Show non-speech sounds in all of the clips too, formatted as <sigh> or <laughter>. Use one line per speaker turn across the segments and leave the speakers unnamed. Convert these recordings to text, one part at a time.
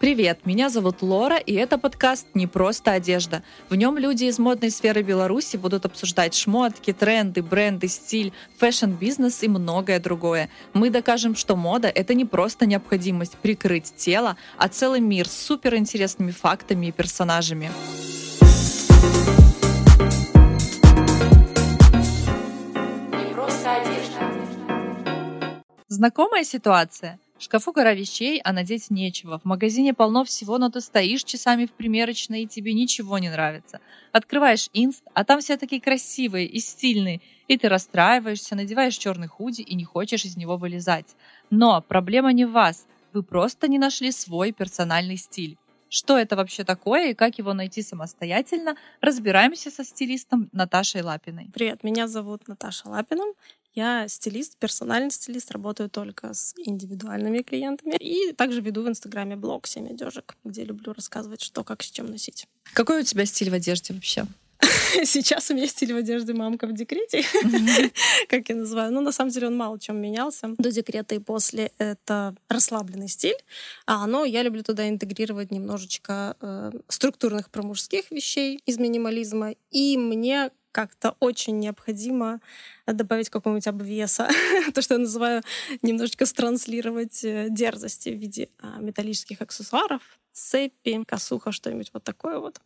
Привет, меня зовут Лора, и это подкаст «Не просто одежда». В нем люди из модной сферы Беларуси будут обсуждать шмотки, тренды, бренды, стиль, fashion-бизнес и многое другое. Мы докажем, что мода — это не просто необходимость прикрыть тело, а целый мир с суперинтересными фактами и персонажами.
Не просто одежда.
Знакомая ситуация — в шкафу гора вещей, а надеть нечего. В магазине полно всего, но ты стоишь часами в примерочной, и тебе ничего не нравится. Открываешь инст, а там все такие красивые и стильные, и ты расстраиваешься, надеваешь черный худи и не хочешь из него вылезать. Но проблема не в вас. Вы просто не нашли свой персональный стиль. Что это вообще такое и как его найти самостоятельно, разбираемся со стилистом Наташей Лапиной.
Привет, меня зовут Наташа Лапина. Я стилист, персональный стилист, работаю только с индивидуальными клиентами. И также веду в Инстаграме блог «Семь одежек», где люблю рассказывать, что, как, с чем носить.
Какой у тебя стиль в одежде вообще? <laughs>
Сейчас у меня стиль в одежде мамка в декрете, <laughs> как я называю. Но на самом деле он мало чем менялся. До декрета и после это расслабленный стиль. А, но я люблю туда интегрировать немножечко э, структурных промужских вещей из минимализма. И мне как-то очень необходимо добавить какого-нибудь обвеса, <laughs> то, что я называю немножечко странслировать э, дерзости в виде а, металлических аксессуаров, цепи, косуха, что-нибудь вот такое вот.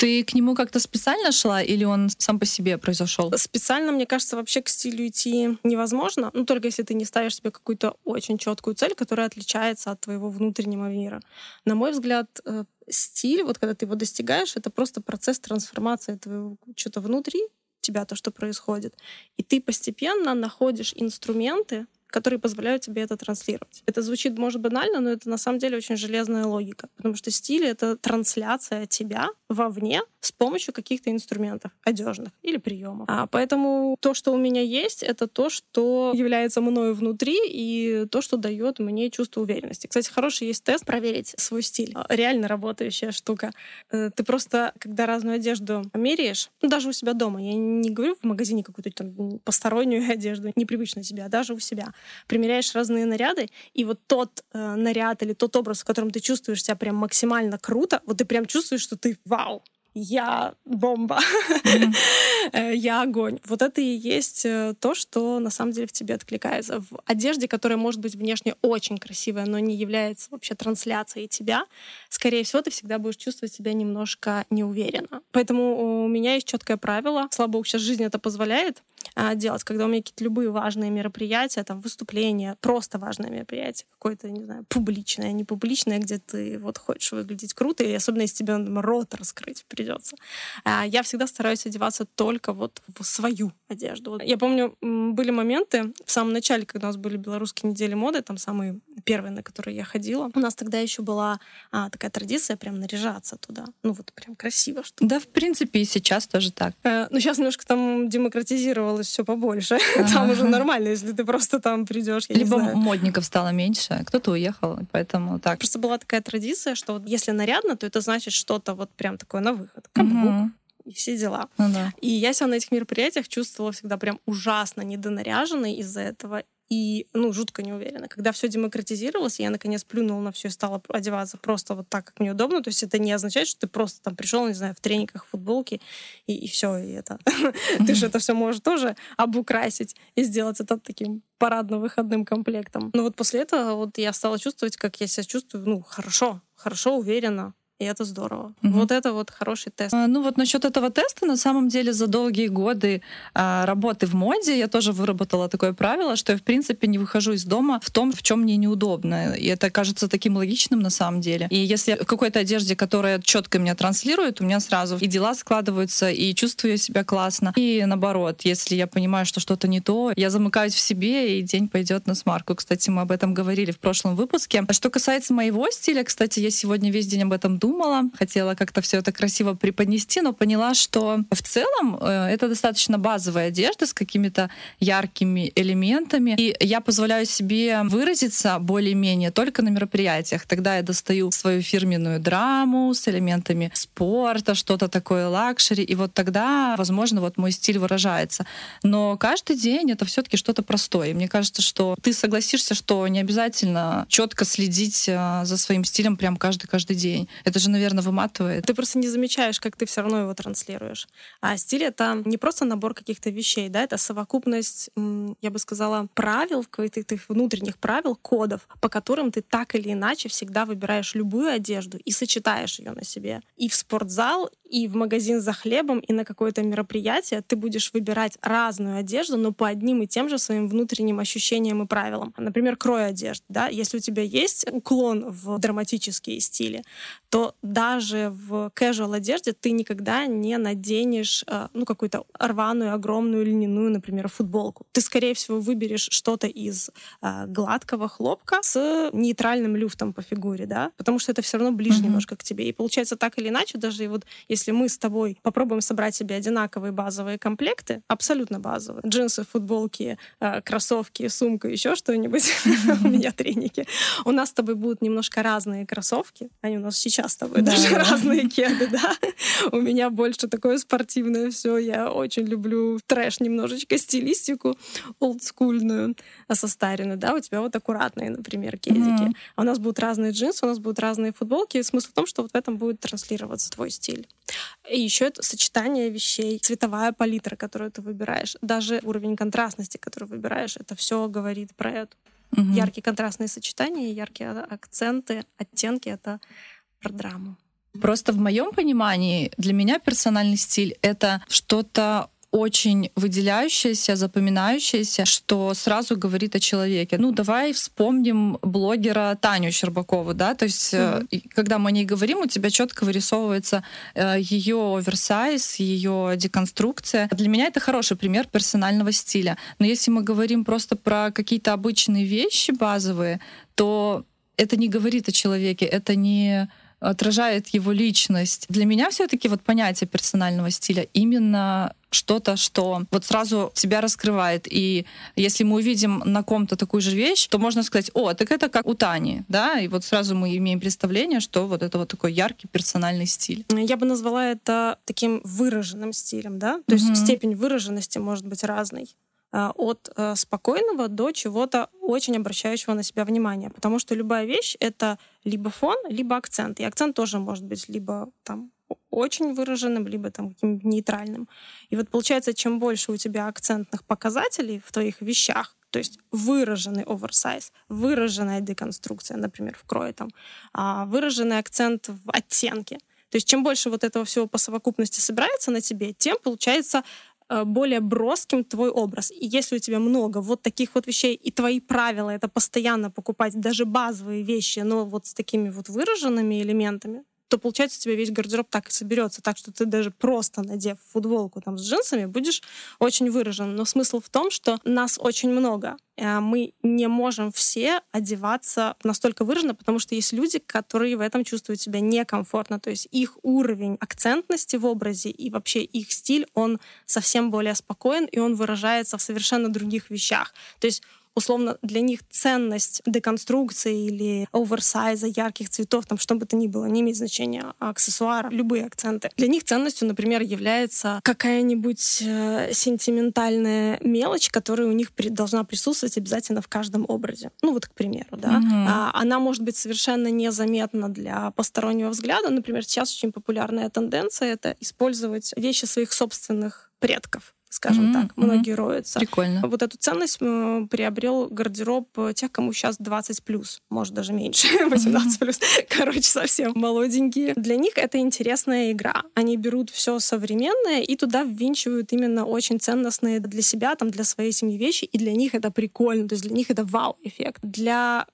Ты к нему как-то специально шла или он сам по себе произошел?
Специально, мне кажется, вообще к стилю идти невозможно, ну только если ты не ставишь себе какую-то очень четкую цель, которая отличается от твоего внутреннего мира. На мой взгляд, э, стиль, вот когда ты его достигаешь, это просто процесс трансформации твоего что-то внутри тебя, то, что происходит. И ты постепенно находишь инструменты, которые позволяют тебе это транслировать. Это звучит, может, банально, но это на самом деле очень железная логика, потому что стиль — это трансляция тебя вовне с помощью каких-то инструментов одежных или приемов. А поэтому то, что у меня есть, это то, что является мною внутри и то, что дает мне чувство уверенности. Кстати, хороший есть тест проверить свой стиль. А, реально работающая штука. Э, ты просто, когда разную одежду меряешь, ну, даже у себя дома, я не говорю в магазине какую-то там постороннюю <laughs> одежду, непривычную себе, а даже у себя, примеряешь разные наряды, и вот тот э, наряд или тот образ, в котором ты чувствуешь себя прям максимально круто, вот ты прям чувствуешь, что ты вау, я бомба, mm-hmm. <laughs> я огонь. Вот это и есть э, то, что на самом деле в тебе откликается. В одежде, которая может быть внешне очень красивая, но не является вообще трансляцией тебя, скорее всего, ты всегда будешь чувствовать себя немножко неуверенно. Поэтому у меня есть четкое правило. Слава богу, сейчас жизнь это позволяет а, делать, когда у меня какие-то любые важные мероприятия, там, выступления, просто важное мероприятие, какое-то, не знаю, публичное, не публичное, где ты вот хочешь выглядеть круто, и особенно если тебе там, рот раскрыть придется. А, я всегда стараюсь одеваться только вот в свою одежду. Я помню, были моменты в самом начале, когда у нас были белорусские недели моды, там самые первые, на которые я ходила. У нас тогда еще была а, такая традиция прям наряжаться туда. Ну вот прям красиво. Что
да, в принципе, и сейчас тоже так.
Э, ну сейчас немножко там демократизировалось все побольше. Ага. <laughs> Там уже нормально, если ты просто там придешь.
Либо модников стало меньше, кто-то уехал, поэтому так.
Просто была такая традиция, что вот если нарядно, то это значит что-то вот прям такое на выход. Каблук, угу и все дела.
Ну, да.
И я себя на этих мероприятиях чувствовала всегда прям ужасно недонаряженной из-за этого и, ну, жутко не уверена. Когда все демократизировалось, я наконец плюнула на все и стала одеваться просто вот так, как мне удобно. То есть это не означает, что ты просто там пришел, не знаю, в трениках, в футболке, и, и все, и это. <laughs> Ты же это все можешь тоже обукрасить и сделать это таким парадно-выходным комплектом. Но вот после этого вот я стала чувствовать, как я себя чувствую, ну, хорошо, хорошо, уверенно, и это здорово. Угу. Вот это вот хороший тест.
А, ну вот насчет этого теста, на самом деле, за долгие годы а, работы в моде я тоже выработала такое правило, что я, в принципе, не выхожу из дома в том, в чем мне неудобно. И это кажется таким логичным на самом деле. И если в какой-то одежде, которая четко меня транслирует, у меня сразу и дела складываются, и чувствую себя классно. И наоборот, если я понимаю, что что-то не то, я замыкаюсь в себе, и день пойдет на смарку. Кстати, мы об этом говорили в прошлом выпуске. А что касается моего стиля, кстати, я сегодня весь день об этом думаю, придумала, хотела как-то все это красиво преподнести, но поняла, что в целом э, это достаточно базовая одежда с какими-то яркими элементами. И я позволяю себе выразиться более-менее только на мероприятиях. Тогда я достаю свою фирменную драму с элементами спорта, что-то такое luxury. И вот тогда, возможно, вот мой стиль выражается. Но каждый день это все-таки что-то простое. И мне кажется, что ты согласишься, что не обязательно четко следить э, за своим стилем прям каждый-каждый день. Это же, наверное, выматывает.
Ты просто не замечаешь, как ты все равно его транслируешь. А стиль — это не просто набор каких-то вещей, да, это совокупность, я бы сказала, правил, каких-то внутренних правил, кодов, по которым ты так или иначе всегда выбираешь любую одежду и сочетаешь ее на себе. И в спортзал, и в магазин за хлебом, и на какое-то мероприятие ты будешь выбирать разную одежду, но по одним и тем же своим внутренним ощущениям и правилам. Например, крой одежды. Да? Если у тебя есть уклон в драматические стили, то даже в casual одежде ты никогда не наденешь э, ну, какую-то рваную, огромную льняную, например, футболку. Ты, скорее всего, выберешь что-то из э, гладкого хлопка с нейтральным люфтом по фигуре, да, потому что это все равно ближе mm-hmm. немножко к тебе. И получается так или иначе, даже вот если мы с тобой попробуем собрать себе одинаковые базовые комплекты, абсолютно базовые, джинсы, футболки, э, кроссовки, сумка, еще что-нибудь, <laughs> у меня треники, у нас с тобой будут немножко разные кроссовки, они у нас сейчас тобой да, даже да. <laughs> разные <laughs> кеды, да. У меня больше такое спортивное все. Я очень люблю трэш немножечко, стилистику олдскульную, состаренную, да. У тебя вот аккуратные, например, кедики. Mm-hmm. А у нас будут разные джинсы, у нас будут разные футболки. смысл в том, что вот в этом будет транслироваться твой стиль. И еще это сочетание вещей, цветовая палитра, которую ты выбираешь, даже уровень контрастности, который выбираешь, это все говорит про это. Угу. Яркие контрастные сочетания, яркие акценты, оттенки — это про драму.
Просто в моем понимании для меня персональный стиль — это что-то очень выделяющееся, запоминающееся, что сразу говорит о человеке. Ну, давай вспомним блогера Таню Щербакову, да, то есть, mm-hmm. когда мы о ней говорим, у тебя четко вырисовывается э, ее оверсайз, ее деконструкция. Для меня это хороший пример персонального стиля. Но если мы говорим просто про какие-то обычные вещи базовые, то это не говорит о человеке, это не отражает его личность. Для меня все-таки вот понятие персонального стиля именно что-то, что вот сразу тебя раскрывает. И если мы увидим на ком-то такую же вещь, то можно сказать, о, так это как у Тани, да, и вот сразу мы имеем представление, что вот это вот такой яркий персональный стиль.
Я бы назвала это таким выраженным стилем, да, то mm-hmm. есть степень выраженности может быть разной. Э, от э, спокойного до чего-то очень обращающего на себя внимание. Потому что любая вещь — это либо фон, либо акцент. И акцент тоже может быть либо там очень выраженным, либо там каким-то нейтральным. И вот получается, чем больше у тебя акцентных показателей в твоих вещах, то есть выраженный оверсайз, выраженная деконструкция, например, в крое, там, а, выраженный акцент в оттенке. То есть чем больше вот этого всего по совокупности собирается на тебе, тем получается более броским твой образ. И если у тебя много вот таких вот вещей, и твои правила — это постоянно покупать даже базовые вещи, но вот с такими вот выраженными элементами, то получается у тебя весь гардероб так и соберется, так что ты даже просто надев футболку там с джинсами будешь очень выражен. Но смысл в том, что нас очень много. Э, мы не можем все одеваться настолько выраженно, потому что есть люди, которые в этом чувствуют себя некомфортно. То есть их уровень акцентности в образе и вообще их стиль, он совсем более спокоен, и он выражается в совершенно других вещах. То есть условно для них ценность деконструкции или оверсайза, ярких цветов, там что бы то ни было, не имеет значения, а аксессуары, любые акценты. Для них ценностью, например, является какая-нибудь э, сентиментальная мелочь, которая у них при, должна присутствовать обязательно в каждом образе. Ну вот, к примеру, да. Mm-hmm. А, она может быть совершенно незаметна для постороннего взгляда. Например, сейчас очень популярная тенденция — это использовать вещи своих собственных предков скажем mm-hmm. так. Многие mm-hmm. роются.
Прикольно.
Вот эту ценность э, приобрел гардероб тех, кому сейчас 20 плюс, может даже меньше, <laughs> 18 плюс. Короче, совсем молоденькие. Для них это интересная игра. Они берут все современное и туда ввинчивают именно очень ценностные для себя, там, для своей семьи вещи, и для них это прикольно. То есть для них это вау-эффект. Для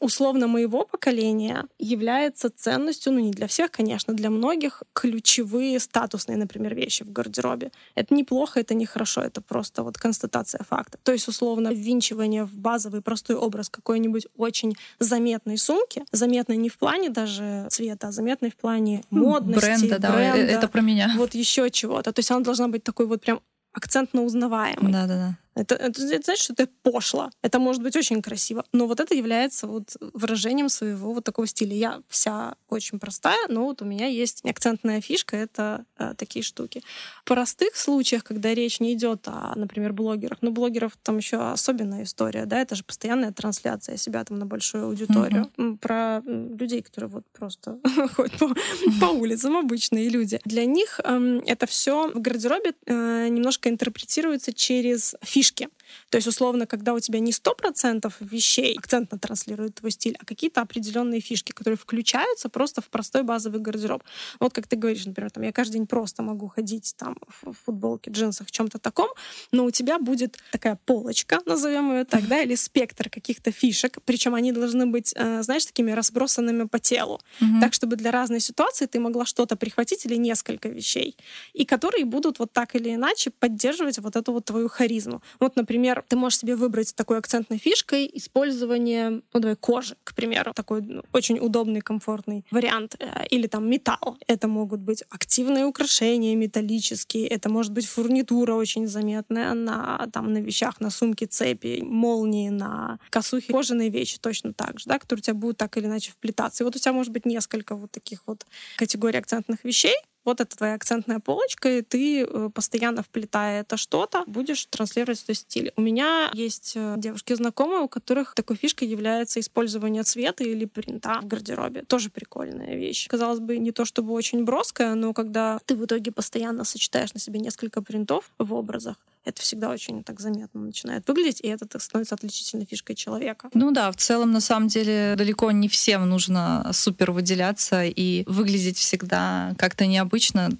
условно моего поколения является ценностью, ну не для всех, конечно, для многих ключевые статусные, например, вещи в гардеробе. Это неплохо, это нехорошо, это просто вот констатация факта. То есть, условно, ввинчивание в базовый простой образ какой-нибудь очень заметной сумки, заметной не в плане даже цвета, а заметной в плане модности,
бренда, да,
бренда,
это про меня.
вот еще чего-то. То есть она должна быть такой вот прям акцентно узнаваемой.
Да, да, да.
Это, это, это значит, что это пошло. Это может быть очень красиво. Но вот это является вот выражением своего вот такого стиля. Я вся очень простая, но вот у меня есть акцентная фишка — это э, такие штуки. В простых случаях, когда речь не идет о, например, блогерах, ну, блогеров там еще особенная история, да, это же постоянная трансляция себя там на большую аудиторию. Mm-hmm. Про людей, которые вот просто <laughs> ходят по, по улицам, обычные люди. Для них э, это все в гардеробе э, немножко интерпретируется через фишки фишки. То есть, условно, когда у тебя не сто процентов вещей акцентно транслирует твой стиль, а какие-то определенные фишки, которые включаются просто в простой базовый гардероб. Вот как ты говоришь, например, там, я каждый день просто могу ходить там в футболке, джинсах, чем-то таком, но у тебя будет такая полочка, назовем ее так, да, или спектр каких-то фишек, причем они должны быть, э, знаешь, такими разбросанными по телу, mm-hmm. так, чтобы для разной ситуации ты могла что-то прихватить или несколько вещей, и которые будут вот так или иначе поддерживать вот эту вот твою харизму. Вот, например, ты можешь себе выбрать такой акцентной фишкой использование, ну, давай, кожи, к примеру, такой ну, очень удобный, комфортный вариант. Э, или там металл. Это могут быть активные украшения металлические, это может быть фурнитура очень заметная на, там, на вещах, на сумке, цепи, молнии, на косухе. Кожаные вещи точно так же, да, которые у тебя будут так или иначе вплетаться. И вот у тебя может быть несколько вот таких вот категорий акцентных вещей, вот это твоя акцентная полочка, и ты, э, постоянно вплетая это что-то, будешь транслировать свой стиль. У меня есть э, девушки знакомые, у которых такой фишкой является использование цвета или принта в гардеробе. Тоже прикольная вещь. Казалось бы, не то чтобы очень броская, но когда ты в итоге постоянно сочетаешь на себе несколько принтов в образах, это всегда очень так заметно начинает выглядеть, и это так становится отличительной фишкой человека.
Ну да, в целом, на самом деле, далеко не всем нужно супер выделяться и выглядеть всегда как-то необычно.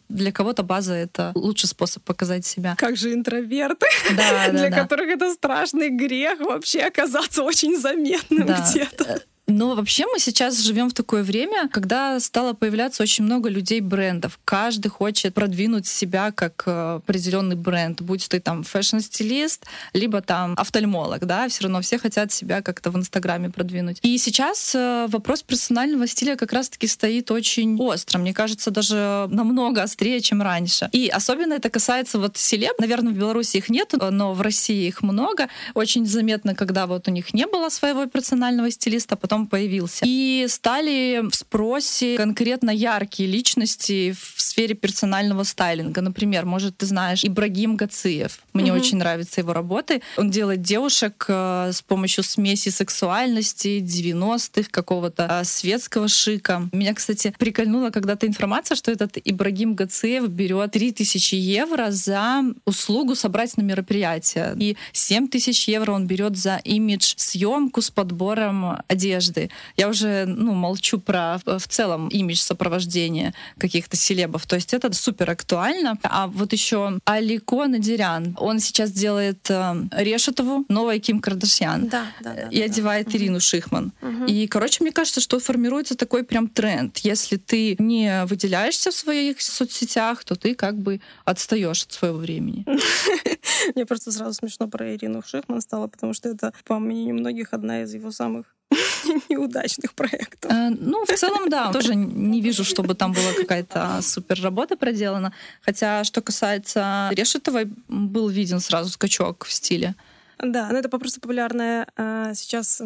Для кого-то база — это лучший способ показать себя.
Как же интроверты,
да, <laughs> да,
для
да.
которых это страшный грех вообще оказаться очень заметным
Да.
где-то.
Но вообще мы сейчас живем в такое время, когда стало появляться очень много людей брендов. Каждый хочет продвинуть себя как э, определенный бренд, будь ты там fashion-стилист, либо там офтальмолог, да, все равно все хотят себя как-то в Инстаграме продвинуть. И сейчас э, вопрос персонального стиля как раз-таки стоит очень остро, мне кажется, даже намного острее, чем раньше. И особенно это касается вот селеб. Наверное, в Беларуси их нет, но в России их много. Очень заметно, когда вот у них не было своего персонального стилиста, потом появился. И стали в спросе конкретно яркие личности в сфере персонального стайлинга. Например, может, ты знаешь Ибрагим Гациев. Мне
Мгм.
очень нравятся его работы. Он делает девушек э, с помощью смеси сексуальности 90-х, какого-то э, светского шика. Меня, кстати, прикольнула когда-то информация, что этот Ибрагим Гациев берет 3000 евро за услугу собрать на мероприятие. И 7000 евро он берет за имидж съемку с подбором одежды. Я уже ну, молчу про э, в целом имидж сопровождения каких-то селебов. То есть это супер актуально. А вот еще Алико Надирян. Он сейчас делает э, Решетову, новая Ким Кардашьян.
Да, да, да.
И
да,
одевает
да.
Ирину Шихман.
Мгм.
И, короче, мне кажется, что формируется такой прям тренд. Если ты не выделяешься в своих соцсетях, то ты как бы отстаешь от своего времени. <laughs>
Мне просто сразу смешно про Ирину Шихман стало, потому что это, по мнению многих, одна из его самых <laughs> <laughs> неудачных проектов.
Э, Ну, в целом, да, тоже не вижу, чтобы там была какая-то супер работа проделана. Хотя, что касается Решетовой, был виден сразу скачок в стиле.
Да, но это просто популярная а, сейчас.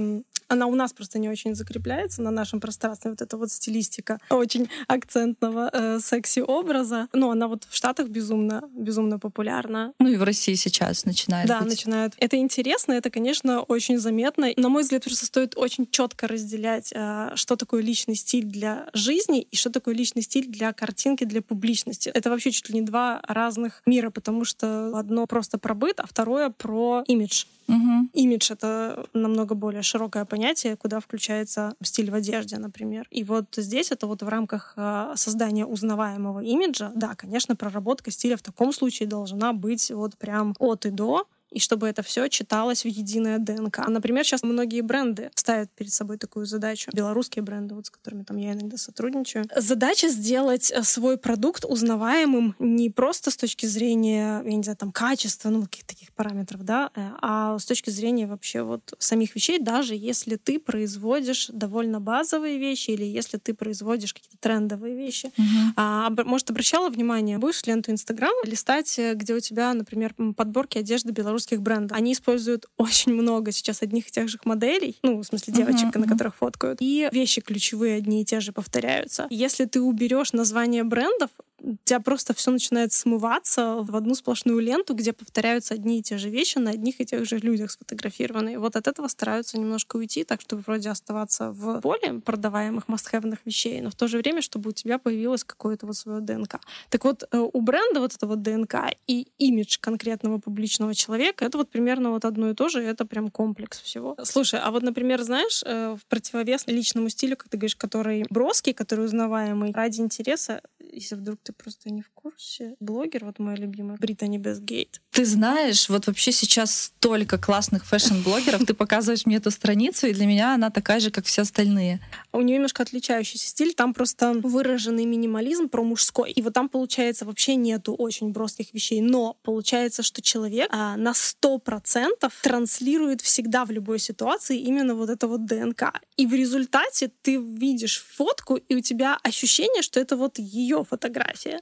Она у нас просто не очень закрепляется на нашем пространстве. Вот эта вот стилистика очень акцентного э, секси-образа. Но она вот в Штатах безумно, безумно популярна.
Ну и в России сейчас начинает
Да,
быть.
начинают. Это интересно, это, конечно, очень заметно. На мой взгляд, просто стоит очень четко разделять, а, что такое личный стиль для жизни и что такое личный стиль для картинки, для публичности. Это вообще чуть ли не два разных мира, потому что одно просто про быт, а второе про имидж.
Мгм.
Имидж — это намного более широкое понятие, куда включается стиль в одежде, например. И вот здесь это вот в рамках а, создания узнаваемого имиджа, да, конечно, проработка стиля в таком случае должна быть вот прям от и до, и чтобы это все читалось в единое ДНК. Например, сейчас многие бренды ставят перед собой такую задачу. Белорусские бренды, вот с которыми там я иногда сотрудничаю. Задача сделать э, свой продукт узнаваемым не просто с точки зрения, я не знаю, там, качества, ну, каких-то таких параметров, да, э, а с точки зрения вообще вот самих вещей, даже если ты производишь довольно базовые вещи или если ты производишь какие-то трендовые вещи.
Мгм.
А, может, обращала внимание, будешь ленту Инстаграм листать, э, где у тебя, например, подборки одежды белорусских брендов. Они используют очень много сейчас одних и тех же моделей, ну, в смысле, девочек,
Мгм,
на
мгм.
которых фоткают. И вещи ключевые одни и те же повторяются. Если ты уберешь название брендов, у тебя просто все начинает смываться в одну сплошную ленту, где повторяются одни и те же вещи на одних и тех же людях сфотографированные. Вот от этого стараются немножко уйти, так чтобы вроде оставаться в поле продаваемых мастхэвных вещей, но в то же время, чтобы у тебя появилось какое-то вот свое ДНК. Так вот, э, у бренда вот это вот ДНК и имидж конкретного публичного человека, это вот примерно вот одно и то же, и это прям комплекс всего. Слушай, а вот, например, знаешь, э, в противовес личному стилю, как ты говоришь, который броский, который узнаваемый, ради интереса, если вдруг ты просто не в курсе, блогер, вот моя любимая, Brittany Bathgate.
Ты знаешь, вот вообще сейчас столько классных fashion-блогеров. Ты показываешь мне эту страницу, и для меня она такая же, как все остальные.
У нее немножко отличающийся стиль, там просто выраженный минимализм про мужской. И вот там, получается, вообще нету очень броских вещей, но получается, что человек а, на 100% транслирует всегда в любой ситуации именно вот это вот ДНК. И в результате ты видишь фотку, и у тебя ощущение, что это вот ее фотография.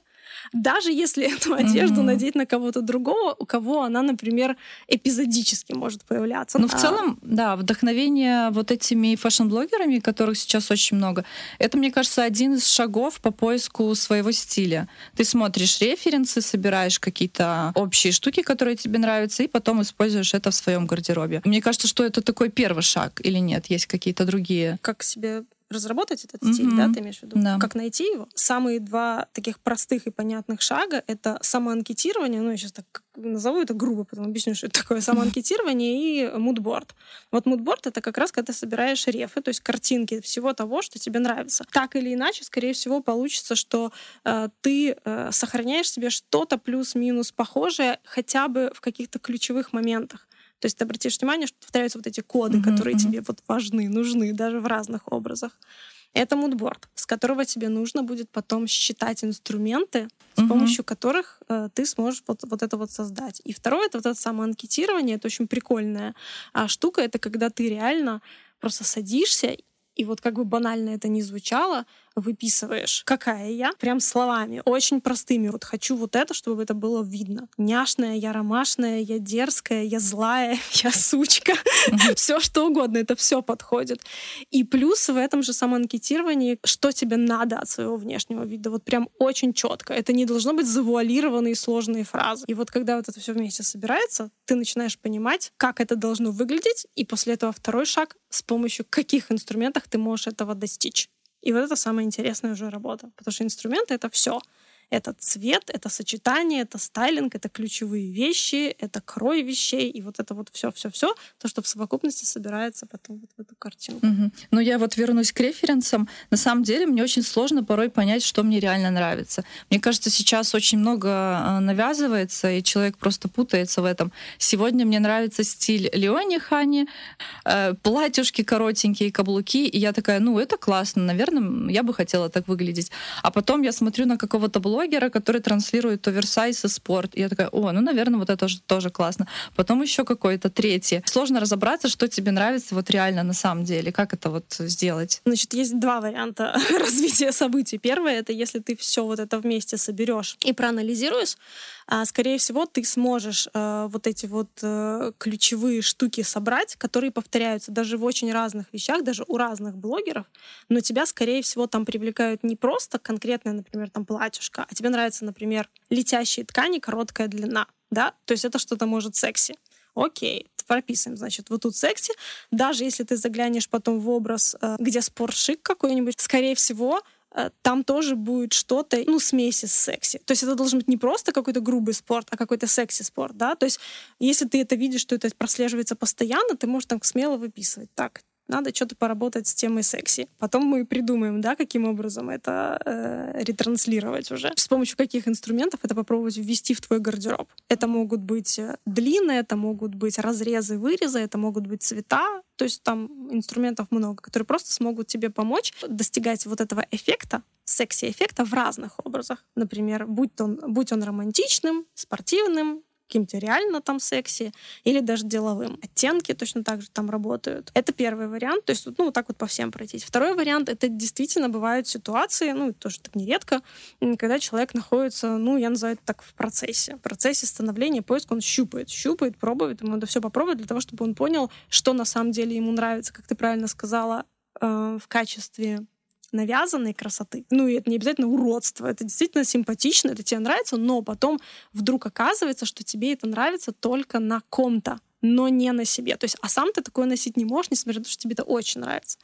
Даже если <laughs> эту одежду
Мгм.
надеть на кого-то другого, у кого она, например, эпизодически может появляться.
Ну, в
А,
целом, да, вдохновение вот этими фэшн-блогерами, которых сейчас очень много, это, мне кажется, один из шагов по поиску своего стиля. Ты смотришь референсы, собираешь какие-то общие штуки, которые тебе нравятся, и потом используешь это в своем гардеробе. Мне кажется, что это такой первый шаг или нет? Есть какие-то другие?
как себе разработать этот
Мгм.
стиль, да, ты имеешь в виду?
Да.
Как найти его? Самые два таких простых и понятных шага — это самоанкетирование, ну, я сейчас так назову это грубо, потом объясню, что это такое <laughs> самоанкетирование, и мудборд. Вот мудборд — это как раз когда ты собираешь рефы, то есть картинки всего того, что тебе нравится. Так или иначе, скорее всего, получится, что э, ты э, сохраняешь себе что-то плюс-минус похожее хотя бы в каких-то ключевых моментах. То есть ты обратишь внимание, что повторяются вот эти коды,
Мгм,
которые тебе вот важны, нужны даже в разных образах. Это мудборд, с которого тебе нужно будет потом считать инструменты, с помощью которых э, ты сможешь вот, вот это вот создать. И второе, это вот это самоанкетирование, это очень прикольная а, штука, это когда ты реально просто садишься и вот как бы банально это ни звучало, выписываешь, какая я, прям словами, очень простыми. Вот хочу вот это, чтобы это было видно. Няшная, я ромашная, я дерзкая, я злая, <laughs> я сучка. Все что угодно, это все подходит. И плюс в этом же самоанкетировании, что тебе надо от своего внешнего вида. Вот прям очень четко. Это не должно быть завуалированные сложные фразы. И вот когда вот это все вместе собирается, ты начинаешь понимать, как это должно выглядеть, и после этого второй шаг, с помощью каких инструментов ты можешь этого достичь. И вот это самая интересная уже работа, потому что инструменты — это все. Это цвет, это сочетание, это стайлинг, это ключевые вещи, это крой вещей, и вот это вот все-все-все, то, что в совокупности собирается потом вот в эту картинку.
Мгм. Ну, я вот вернусь к референсам. На самом деле, мне очень сложно порой понять, что мне реально нравится. Мне кажется, сейчас очень много э, навязывается, и человек просто путается в этом. Сегодня мне нравится стиль Леони Хани, э, платьюшки коротенькие, каблуки, и я такая, ну, это классно, наверное, я бы хотела так выглядеть. А потом я смотрю на какого-то блогера, который транслирует оверсайз и спорт, и я такая, о, ну, наверное, вот это тоже, тоже классно. Потом еще какой-то третий. Сложно разобраться, что тебе нравится вот реально на самом деле, как это вот сделать.
Значит, есть два варианта <laughs> развития событий. Первое — это если ты все вот это вместе соберешь и проанализируешь, а, скорее всего, ты сможешь э, вот эти вот э, ключевые штуки собрать, которые повторяются даже в очень разных вещах, даже у разных блогеров, но тебя, скорее всего, там привлекают не просто конкретная, например, там платьюшка, а тебе нравится, например, летящие ткани, короткая длина, да, то есть это что-то может секси. Окей, прописываем, значит, вот тут секси. Даже если ты заглянешь потом в образ, э, где спортшик какой-нибудь, скорее всего, там тоже будет что-то, ну, смеси с секси. То есть это должен быть не просто какой-то грубый спорт, а какой-то секси-спорт, да? То есть если ты это видишь, что это прослеживается постоянно, ты можешь там смело выписывать. Так, надо что-то поработать с темой секси. Потом мы придумаем, да, каким образом это э, ретранслировать уже. С помощью каких инструментов это попробовать ввести в твой гардероб. Это могут быть э, длины, это могут быть разрезы, вырезы, это могут быть цвета, то есть там инструментов много, которые просто смогут тебе помочь достигать вот этого эффекта, секси-эффекта в разных образах. Например, будь он, будь он романтичным, спортивным, каким-то реально там секси или даже деловым. Оттенки точно так же там работают. Это первый вариант, то есть ну вот так вот по всем пройтись. Второй вариант — это действительно бывают ситуации, ну тоже так нередко, когда человек находится, ну я называю это так, в процессе. В процессе становления поиска он щупает, щупает, пробует, ему надо все попробовать для того, чтобы он понял, что на самом деле ему нравится, как ты правильно сказала, э, в качестве навязанной красоты. Ну, и это не обязательно уродство, это действительно симпатично, это тебе нравится, но потом вдруг оказывается, что тебе это нравится только на ком-то, но не на себе. То есть, а сам ты такое носить не можешь, несмотря на то, что тебе это очень нравится.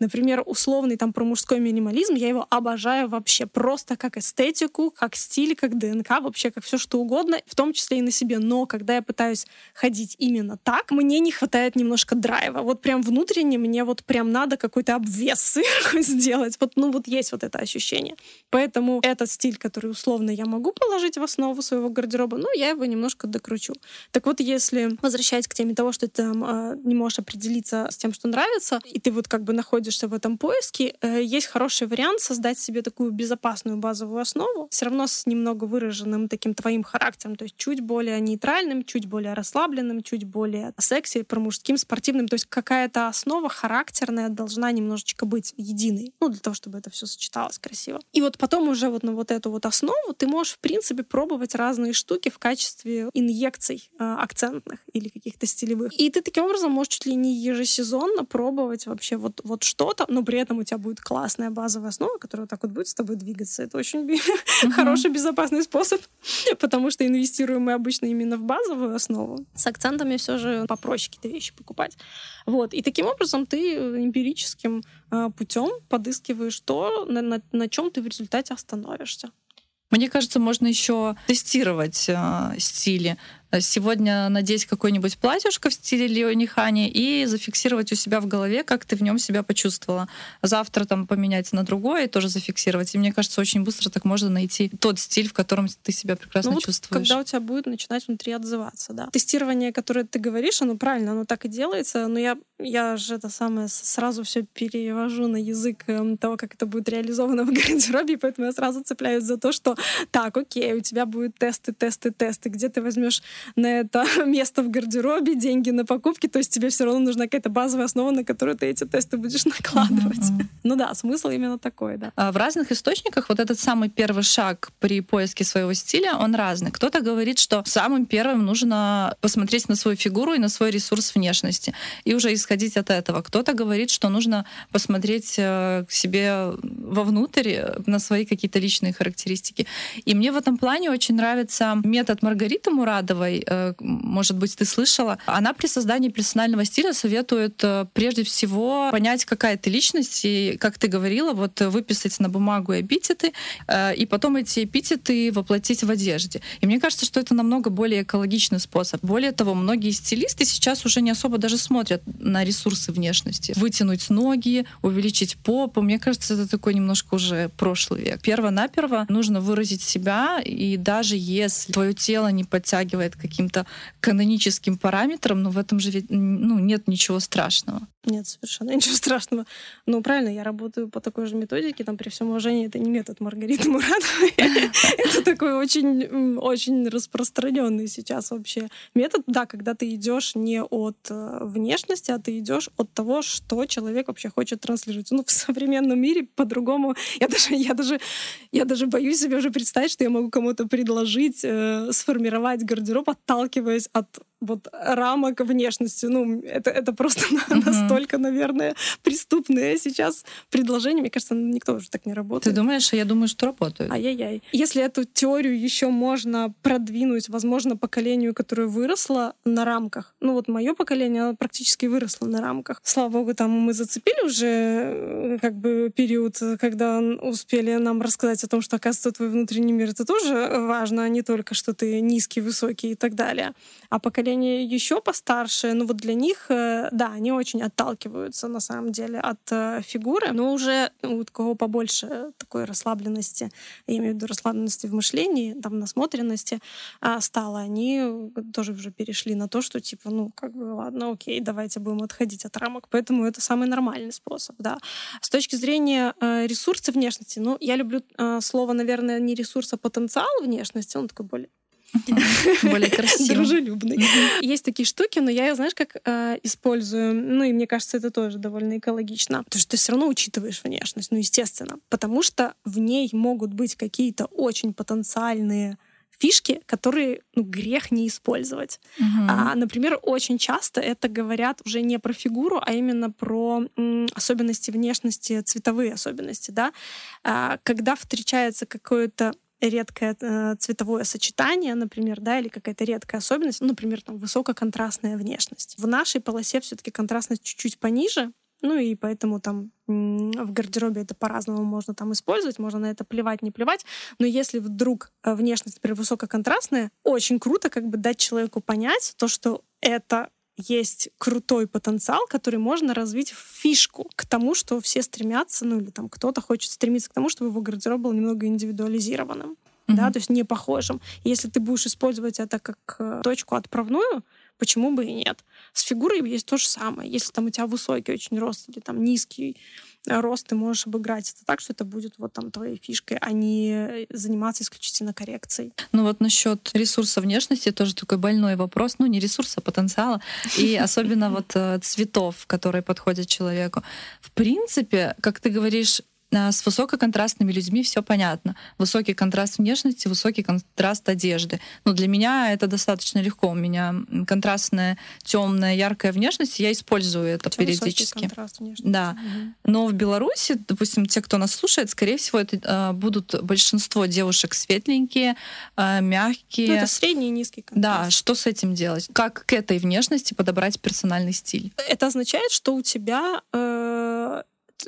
Например, условный там про мужской минимализм, я его обожаю вообще просто как эстетику, как стиль, как ДНК, вообще как все что угодно, в том числе и на себе. Но когда я пытаюсь ходить именно так, мне не хватает немножко драйва. Вот прям внутренне мне вот прям надо какой-то обвес <laughs> сверху сделать. Вот, ну вот есть вот это ощущение. Поэтому этот стиль, который условно я могу положить в основу своего гардероба, ну, я его немножко докручу. Так вот, если возвращаясь к теме того, что ты там, э, не можешь определиться с тем, что нравится, и ты вот как бы находишь находишься в этом поиске, э, есть хороший вариант создать себе такую безопасную базовую основу, все равно с немного выраженным таким твоим характером, то есть чуть более нейтральным, чуть более расслабленным, чуть более секси, про мужским, спортивным, то есть какая-то основа характерная должна немножечко быть единой, ну, для того, чтобы это все сочеталось красиво. И вот потом уже вот на вот эту вот основу ты можешь, в принципе, пробовать разные штуки в качестве инъекций э, акцентных или каких-то стилевых. И ты таким образом можешь чуть ли не ежесезонно пробовать вообще вот, вот что что-то, но при этом у тебя будет классная базовая основа, которая вот так вот будет с тобой двигаться. Это очень uh-huh. хороший, безопасный способ, потому что инвестируем мы обычно именно в базовую основу. С акцентами все же попроще какие-то вещи покупать. Вот. И таким образом ты эмпирическим э, путем подыскиваешь то, на, на, на чем ты в результате остановишься.
Мне кажется, можно еще тестировать э, стили сегодня надеть какое-нибудь платьишко в стиле Леони Хани и зафиксировать у себя в голове, как ты в нем себя почувствовала. Завтра там поменять на другое и тоже зафиксировать. И мне кажется, очень быстро так можно найти тот стиль, в котором ты себя прекрасно
ну, вот
чувствуешь.
Когда у тебя будет начинать внутри отзываться, да. Тестирование, которое ты говоришь, оно правильно, оно так и делается, но я, я же это самое сразу все перевожу на язык эм, того, как это будет реализовано <laughs> в гардеробе, поэтому я сразу цепляюсь за то, что так, окей, у тебя будут тесты, тесты, тесты, где ты возьмешь на это <laughs> место в гардеробе, деньги на покупки, то есть тебе все равно нужна какая-то базовая основа, на которую ты эти тесты будешь <laughs> накладывать. Mm-hmm. Ну да, смысл именно такой, да.
А в разных источниках вот этот самый первый шаг при поиске своего стиля, он разный. Кто-то говорит, что самым первым нужно посмотреть на свою фигуру и на свой ресурс внешности и уже исходить от этого. Кто-то говорит, что нужно посмотреть э, к себе вовнутрь э, на свои какие-то личные характеристики. И мне в этом плане очень нравится метод Маргариты Мурадовой, э, может быть, ты слышала, она при создании персонального стиля советует э, прежде всего понять, какая ты личность, и, как ты говорила, вот выписать на бумагу эпитеты, э, и потом эти эпитеты воплотить в одежде. И мне кажется, что это намного более экологичный способ. Более того, многие стилисты сейчас уже не особо даже смотрят на ресурсы внешности. Вытянуть ноги, увеличить попу. Мне кажется, это такой немножко уже прошлый век. Перво-наперво нужно выразить себя, и даже если твое тело не подтягивает каким-то каноническим параметрам, но в этом же ну, нет ничего страшного.
Нет, совершенно ничего <laughs> страшного. Ну, правильно, я работаю по такой же методике, там, при всем уважении, это не метод Маргариты <laughs> Муратовой. <laughs> Это такой очень, очень распространенный сейчас вообще метод, да, когда ты идешь не от э, внешности, а ты идешь от того, что человек вообще хочет транслировать. Ну, в современном мире по-другому. Я даже, я даже, я даже боюсь себе уже представить, что я могу кому-то предложить э, сформировать гардероб, отталкиваясь от вот рамок внешности. Ну, это, это просто <laughs> uh-huh. настолько, наверное, преступное сейчас предложение. Мне кажется, никто уже так не работает.
Ты думаешь? Я думаю, что работают.
Ай-яй-яй. Если эту теорию еще можно продвинуть, возможно, поколению, которое выросло на рамках. Ну, вот мое поколение практически выросло на рамках. Слава богу, там мы зацепили уже э, как бы период, когда успели нам рассказать о том, что, оказывается, твой внутренний мир — это тоже важно, а не только, что ты низкий, высокий и так далее. А поколение поколение еще постарше, ну вот для них, э, да, они очень отталкиваются на самом деле от э, фигуры, но уже ну, у кого побольше такой расслабленности, я имею в виду расслабленности в мышлении, там, насмотренности а, стало, они тоже уже перешли на то, что типа, ну, как бы, ладно, окей, давайте будем отходить от рамок. Поэтому это самый нормальный способ, да. С точки зрения э, ресурса внешности, ну, я люблю слово, наверное, не ресурс, а потенциал внешности, он такой более
более <laughs> красивый.
Дружелюбный. Есть такие штуки, но я, знаешь, как э, использую, ну и мне кажется, это тоже довольно экологично, потому что ты все равно учитываешь внешность, ну естественно, потому что в ней могут быть какие-то очень потенциальные фишки, которые ну, грех не использовать. Uh-huh. А, например, очень часто это говорят уже не про фигуру, а именно про м, особенности внешности, цветовые особенности, да. А, когда встречается какое-то редкое э, цветовое сочетание, например, да, или какая-то редкая особенность, ну, например, там высококонтрастная внешность. В нашей полосе все-таки контрастность чуть-чуть пониже, ну и поэтому там в гардеробе это по-разному можно там использовать, можно на это плевать, не плевать. Но если вдруг э, внешность, например, высококонтрастная, очень круто как бы дать человеку понять то, что это есть крутой потенциал, который можно развить в фишку к тому, что все стремятся, ну или там кто-то хочет стремиться к тому, чтобы его гардероб был немного индивидуализированным. Mm-hmm. Да, то есть не похожим. Если ты будешь использовать это как э, точку отправную, почему бы и нет? С фигурой есть то же самое. Если там у тебя высокий очень рост или там низкий рост, ты можешь обыграть это так, что это будет вот там твоей фишкой, а не заниматься исключительно коррекцией.
Ну вот насчет ресурса внешности тоже такой больной вопрос. Ну не ресурса, а потенциала. И <laughs> особенно вот э, цветов, которые подходят человеку. В принципе, как ты говоришь, с высококонтрастными людьми все понятно. Высокий контраст внешности, высокий контраст одежды. Но для меня это достаточно легко. У меня контрастная, темная, яркая внешность, я использую это Чем периодически.
Контраст
да. Угу. Но в Беларуси, допустим, те, кто нас слушает, скорее всего, это э, будут большинство девушек светленькие, э, мягкие. Ну,
это средний и низкий контраст.
Да, что с этим делать? Как к этой внешности подобрать персональный стиль?
Это означает, что у тебя э,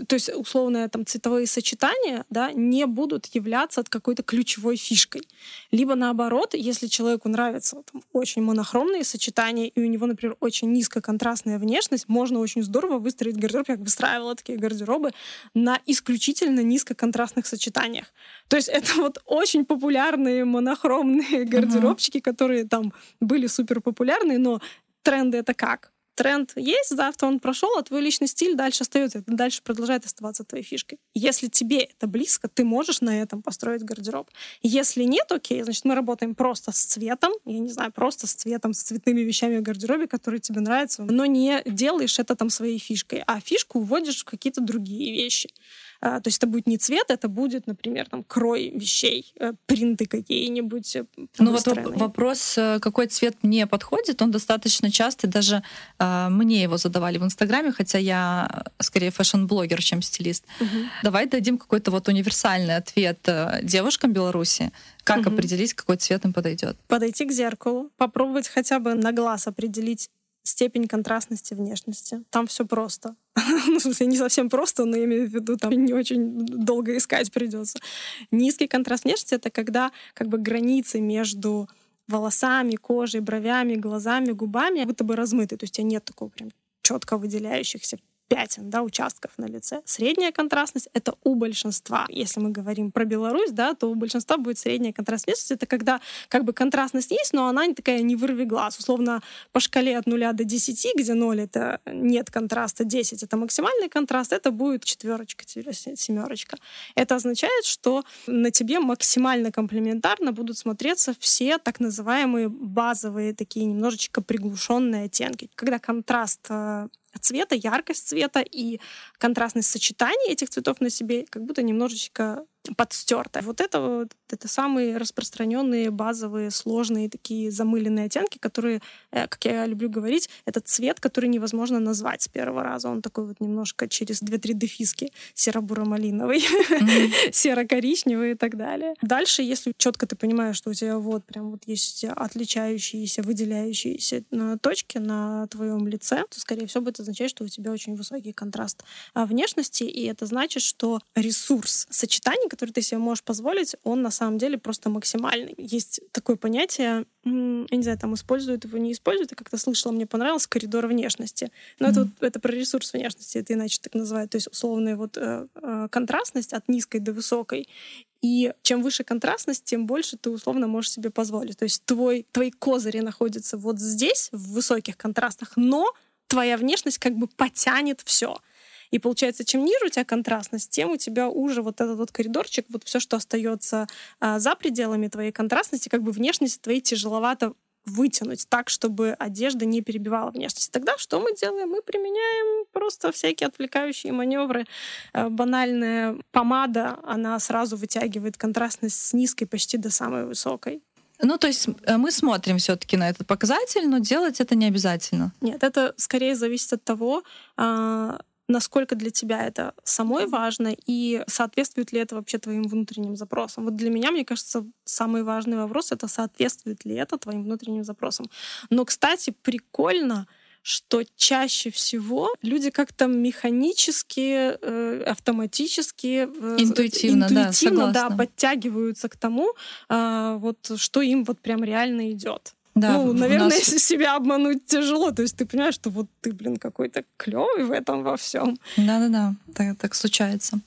то есть условные там цветовые сочетания, да, не будут являться от какой-то ключевой фишкой. Либо наоборот, если человеку нравятся там, очень монохромные сочетания, и у него, например, очень низкоконтрастная внешность, можно очень здорово выстроить гардероб, я выстраивала такие гардеробы, на исключительно низкоконтрастных сочетаниях. То есть это вот очень популярные монохромные гардеробчики, uh-huh. которые там были супер популярны, но тренды это как? Тренд есть, завтра он прошел, а твой личный стиль дальше остается, это дальше продолжает оставаться твоей фишкой. Если тебе это близко, ты можешь на этом построить гардероб. Если нет, окей, значит, мы работаем просто с цветом, я не знаю, просто с цветом, с цветными вещами в гардеробе, которые тебе нравятся, но не делаешь это там своей фишкой, а фишку уводишь в какие-то другие вещи. А, то есть это будет не цвет, это будет, например, там, крой вещей, э, принты какие-нибудь. Э,
ну вот вопрос, э, какой цвет мне подходит, он достаточно часто, даже э, мне его задавали в Инстаграме, хотя я скорее fashion-блогер, чем стилист. Угу. Давай дадим какой-то вот универсальный ответ девушкам Беларуси, как угу. определить, какой цвет им подойдет.
Подойти к зеркалу, попробовать хотя бы на глаз определить степень контрастности внешности. Там все просто. <laughs> ну, в смысле, не совсем просто, но я имею в виду, там не очень долго искать придется. Низкий контраст внешности — это когда как бы границы между волосами, кожей, бровями, глазами, губами будто бы размыты. То есть у тебя нет такого прям четко выделяющихся пятен, да, участков на лице. Средняя контрастность — это у большинства. Если мы говорим про Беларусь, да, то у большинства будет средняя контрастность. Это когда как бы контрастность есть, но она не такая не вырви глаз. Условно, по шкале от 0 до 10, где 0 — это нет контраста, 10 — это максимальный контраст, это будет четверочка, семерочка. Это означает, что на тебе максимально комплементарно будут смотреться все так называемые базовые такие немножечко приглушенные оттенки. Когда контраст э, цвета, яркость цвета и контрастность сочетания этих цветов на себе как будто немножечко подстерто. Вот это вот это самые распространенные, базовые, сложные такие замыленные оттенки, которые, э, как я люблю говорить, это цвет, который невозможно назвать с первого раза. Он такой вот немножко через две-три дефиски серо-буро-малиновый, mm-hmm. <laughs> серо-коричневый и так далее. Дальше, если четко ты понимаешь, что у тебя вот прям вот есть отличающиеся, выделяющиеся э, точки на твоем лице, то, скорее всего, будет означать, что у тебя очень высокий контраст а, внешности, и это значит, что ресурс сочетаний, который ты себе можешь позволить, он на самом деле просто максимальный. Есть такое понятие, я не знаю, там используют его, не используют, я как-то слышала, мне понравилось, коридор внешности. Но это,
Мгм.
вот, это про ресурс внешности, это иначе так называют. То есть условная вот э, э, контрастность от низкой до высокой. И чем выше контрастность, тем больше ты условно можешь себе позволить. То есть твой, твои козыри находятся вот здесь, в высоких контрастах, но твоя внешность как бы потянет все. И получается, чем ниже у тебя контрастность, тем у тебя уже вот этот вот коридорчик, вот все, что остается а, за пределами твоей контрастности, как бы внешность твоей тяжеловато вытянуть так, чтобы одежда не перебивала внешность. Тогда что мы делаем? Мы применяем просто всякие отвлекающие маневры. Э, Банальная помада, она сразу вытягивает контрастность с низкой почти до самой высокой.
Ну, то есть э, мы смотрим все-таки на этот показатель, но делать это не обязательно.
Нет, это скорее зависит от того, а, насколько для тебя это самой важно и соответствует ли это вообще твоим внутренним запросам. Вот для меня, мне кажется, самый важный вопрос — это соответствует ли это твоим внутренним запросам. Но, кстати, прикольно, что чаще всего люди как-то механически, э, автоматически, э,
Интуитивно, да,
интуитивно, да,
согласна.
подтягиваются к тому, а, вот что им вот прям реально идет.
Да,
ну,
в-
наверное,
нас-
если себя обмануть тяжело, то есть ты понимаешь, что вот ты, блин, какой-то клевый в этом во всем.
Да-да-да, так, так случается.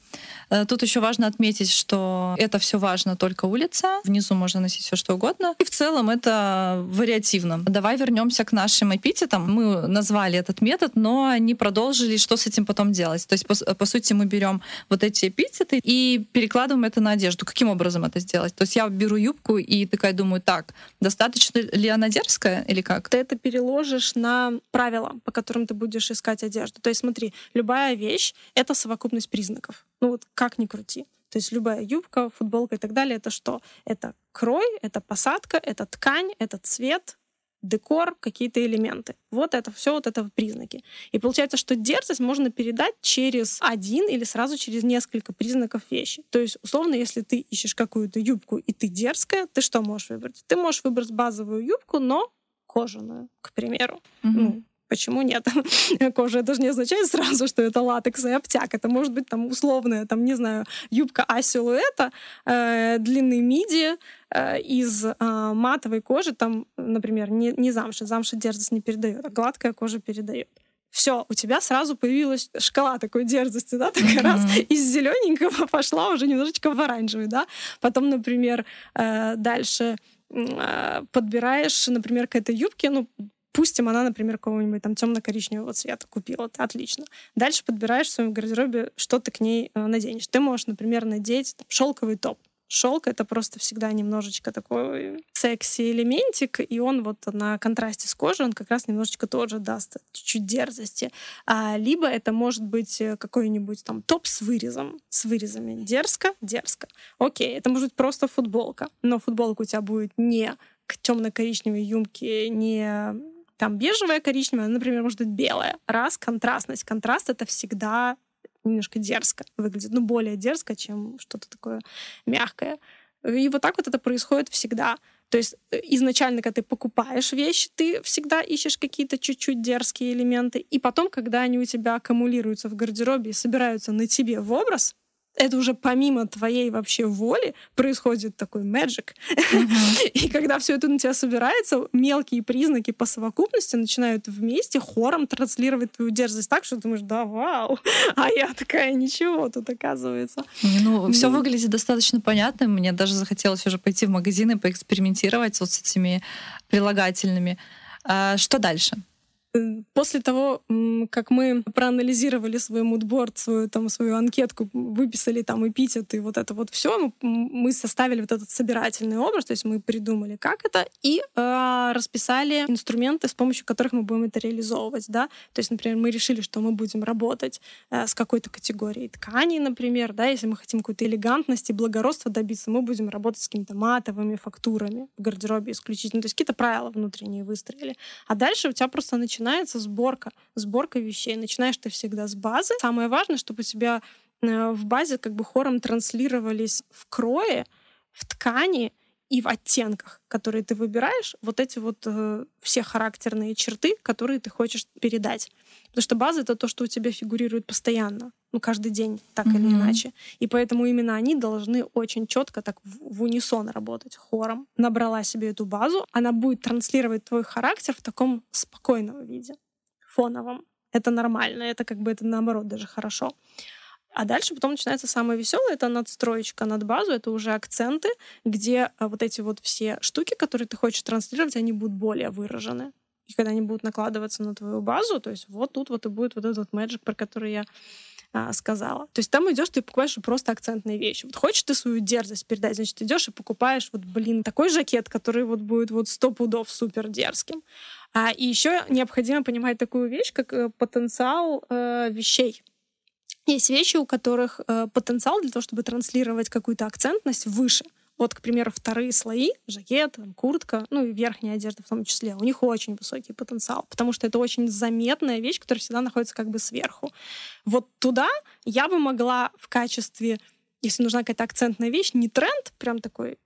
Э, Тут еще важно отметить, что это все важно только улица. Внизу можно носить все что угодно. И в целом это вариативно. Давай вернемся к нашим эпитетам. Мы назвали этот метод, но не продолжили, что с этим потом делать. То есть, по, по сути, мы берем вот эти эпитеты и перекладываем это на одежду. Каким образом это сделать? То есть я беру юбку и такая думаю, так, достаточно ли она дерзкая или как?
Ты это переложишь на правила, по которым ты будешь искать одежду. То есть смотри, любая вещь — это совокупность признаков. Ну вот как ни крути. То есть любая юбка, футболка и так далее — это что? Это крой, это посадка, это ткань, это цвет, декор, какие-то элементы. Вот это все, вот это признаки. И получается, что дерзость можно передать через один или сразу через несколько признаков вещи. То есть, условно, если ты ищешь какую-то юбку и ты дерзкая, ты что можешь выбрать? Ты можешь выбрать базовую юбку, но кожаную, к примеру.
Мгм.
Ну, почему нет? <laughs> Кожа это же не означает сразу, что это латекс и обтяг. Это может быть там условная, там, не знаю, юбка А-силуэта, э, длинный миди э, из э, матовой кожи, там, например, не, не замша. Замша дерзость не передает, а гладкая кожа передает. Все, у тебя сразу появилась шкала такой дерзости, да, такая
Мгм.
раз из зелененького <laughs> пошла уже немножечко в оранжевый, да. Потом, например, э, дальше э, подбираешь, например, к этой юбке, ну, Пустим, она, например, какого-нибудь там темно-коричневого цвета купила. Это отлично. Дальше подбираешь в своем гардеробе, что ты к ней э, наденешь. Ты можешь, например, надеть шелковый топ. Шелк это просто всегда немножечко такой секси-элементик, и он вот на контрасте с кожей, он как раз немножечко тоже даст чуть-чуть дерзости. А, либо это может быть э, какой-нибудь там топ с вырезом, с вырезами. Дерзко, дерзко. Окей, это может быть просто футболка, но футболка у тебя будет не к темно-коричневой юбке, не там бежевая коричневая, например, может быть белая. Раз, контрастность. Контраст — это всегда немножко дерзко выглядит. Ну, более дерзко, чем что-то такое мягкое. И вот так вот это происходит всегда. То есть э, изначально, когда ты покупаешь вещи, ты всегда ищешь какие-то чуть-чуть дерзкие элементы. И потом, когда они у тебя аккумулируются в гардеробе и собираются на тебе в образ, это уже помимо твоей вообще воли происходит такой magic.
Мгм. <laughs>
И когда все это на тебя собирается, мелкие признаки по совокупности начинают вместе хором транслировать твою дерзость так, что ты думаешь, да, вау. <laughs> А я такая, ничего тут оказывается.
Ну, все
Ну.
выглядит достаточно понятно. Мне даже захотелось уже пойти в магазин и поэкспериментировать вот с этими прилагательными. А что дальше?
После того, как мы проанализировали свой мудборд, свою, там, свою анкетку, выписали там эпитеты, вот это вот все, мы составили вот этот собирательный образ, то есть мы придумали, как это, и э, расписали инструменты, с помощью которых мы будем это реализовывать, да. То есть, например, мы решили, что мы будем работать э, с какой-то категорией тканей, например, да, если мы хотим какой-то элегантности, благородства добиться, мы будем работать с какими-то матовыми фактурами в гардеробе исключительно, то есть какие-то правила внутренние выстроили. А дальше у тебя просто начинается сборка, сборка вещей. Начинаешь ты всегда с базы. Самое важное, чтобы у тебя э, в базе как бы хором транслировались в крое, в ткани и в оттенках, которые ты выбираешь, вот эти вот э, все характерные черты, которые ты хочешь передать. Потому что база — это то, что у тебя фигурирует постоянно. Ну, каждый день, так
Мгм.
или иначе. И поэтому именно они должны очень четко так в, унисон работать хором. Набрала себе эту базу, она будет транслировать твой характер в таком спокойном виде, фоновом. Это нормально, это как бы это наоборот даже хорошо. А дальше потом начинается самое веселое, это надстроечка над базу, это уже акценты, где а, вот эти вот все штуки, которые ты хочешь транслировать, они будут более выражены. И когда они будут накладываться на твою базу, то есть вот тут вот и будет вот этот magic, про который я а, сказала. То есть там идешь, ты покупаешь просто акцентные вещи. Вот хочешь ты свою дерзость передать, значит, идешь и покупаешь вот, блин, такой жакет, который вот будет вот сто пудов супер дерзким. А, и еще необходимо понимать такую вещь, как э, потенциал э, вещей. Есть вещи, у которых э, потенциал для того, чтобы транслировать какую-то акцентность выше. Вот, к примеру, вторые слои, жакет, куртка, ну и верхняя одежда в том числе, у них очень высокий потенциал, потому что это очень заметная вещь, которая всегда находится как бы сверху. Вот туда я бы могла в качестве, если нужна какая-то акцентная вещь, не тренд прям такой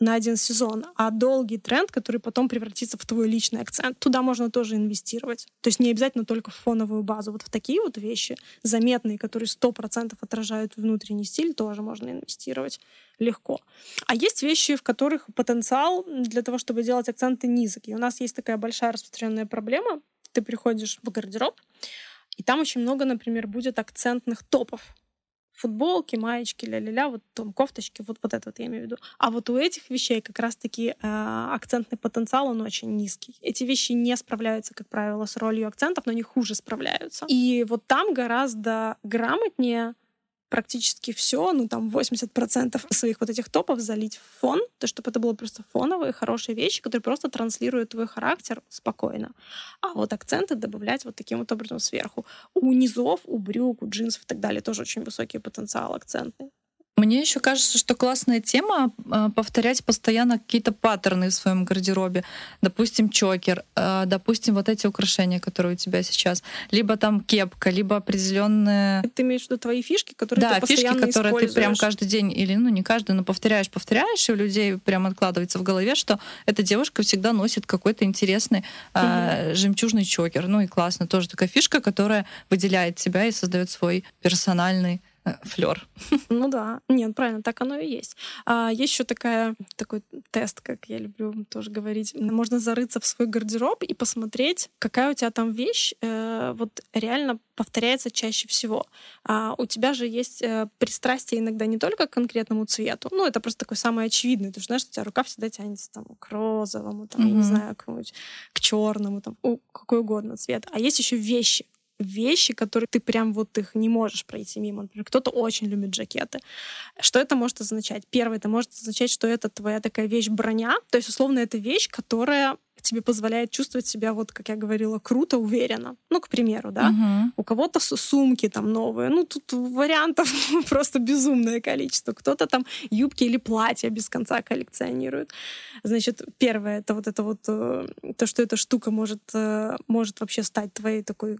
на один сезон, а долгий тренд, который потом превратится в твой личный акцент. Туда можно тоже инвестировать. То есть не обязательно только в фоновую базу. Вот в такие вот вещи, заметные, которые 100% отражают внутренний стиль, тоже можно инвестировать легко. А есть вещи, в которых потенциал для того, чтобы делать акценты низкий. У нас есть такая большая распространенная проблема. Ты приходишь в гардероб, и там очень много, например, будет акцентных топов футболки, маечки, ля-ля-ля, вот там кофточки, вот, вот это вот я имею в виду. А вот у этих вещей как раз-таки э, акцентный потенциал, он очень низкий. Эти вещи не справляются, как правило, с ролью акцентов, но они хуже справляются. И вот там гораздо грамотнее практически все, ну там 80% своих вот этих топов залить в фон, то чтобы это было просто фоновые хорошие вещи, которые просто транслируют твой характер спокойно. А вот акценты добавлять вот таким вот образом сверху. У низов, у брюк, у джинсов и так далее тоже очень высокий потенциал акцентный.
Мне еще кажется, что классная тема э, повторять постоянно какие-то паттерны в своем гардеробе. Допустим, чокер, э, допустим, вот эти украшения, которые у тебя сейчас. Либо там кепка, либо определенные...
Ты имеешь в виду твои фишки, которые
Да,
ты
фишки,
постоянно
которые ты прям каждый день, или ну не каждый, но повторяешь, повторяешь, и у людей прям откладывается в голове, что эта девушка всегда носит какой-то интересный э, жемчужный чокер. Ну и классно, тоже такая фишка, которая выделяет тебя и создает свой персональный флер.
Ну да, нет, правильно, так оно и есть. А, есть еще такая, такой тест, как я люблю тоже говорить. Можно зарыться в свой гардероб и посмотреть, какая у тебя там вещь э, вот реально повторяется чаще всего. А, у тебя же есть э, пристрастие иногда не только к конкретному цвету, ну это просто такой самый очевидный. Ты же знаешь, что у тебя рука всегда тянется там к розовому, там, я не знаю, к, к черному, там, у- какой угодно цвет. А есть еще вещи, вещи, которые ты прям вот их не можешь пройти мимо. Например, кто-то очень любит жакеты. Что это может означать? Первое, это может означать, что это твоя такая вещь броня. То есть, условно, это вещь, которая тебе позволяет чувствовать себя, вот, как я говорила, круто, уверенно. Ну, к примеру, да.
Мгм.
У кого-то сумки там новые. Ну, тут вариантов <laughs> просто безумное количество. Кто-то там юбки или платья без конца коллекционирует. Значит, первое, это вот это вот, э, то, что эта штука может, э, может вообще стать твоей такой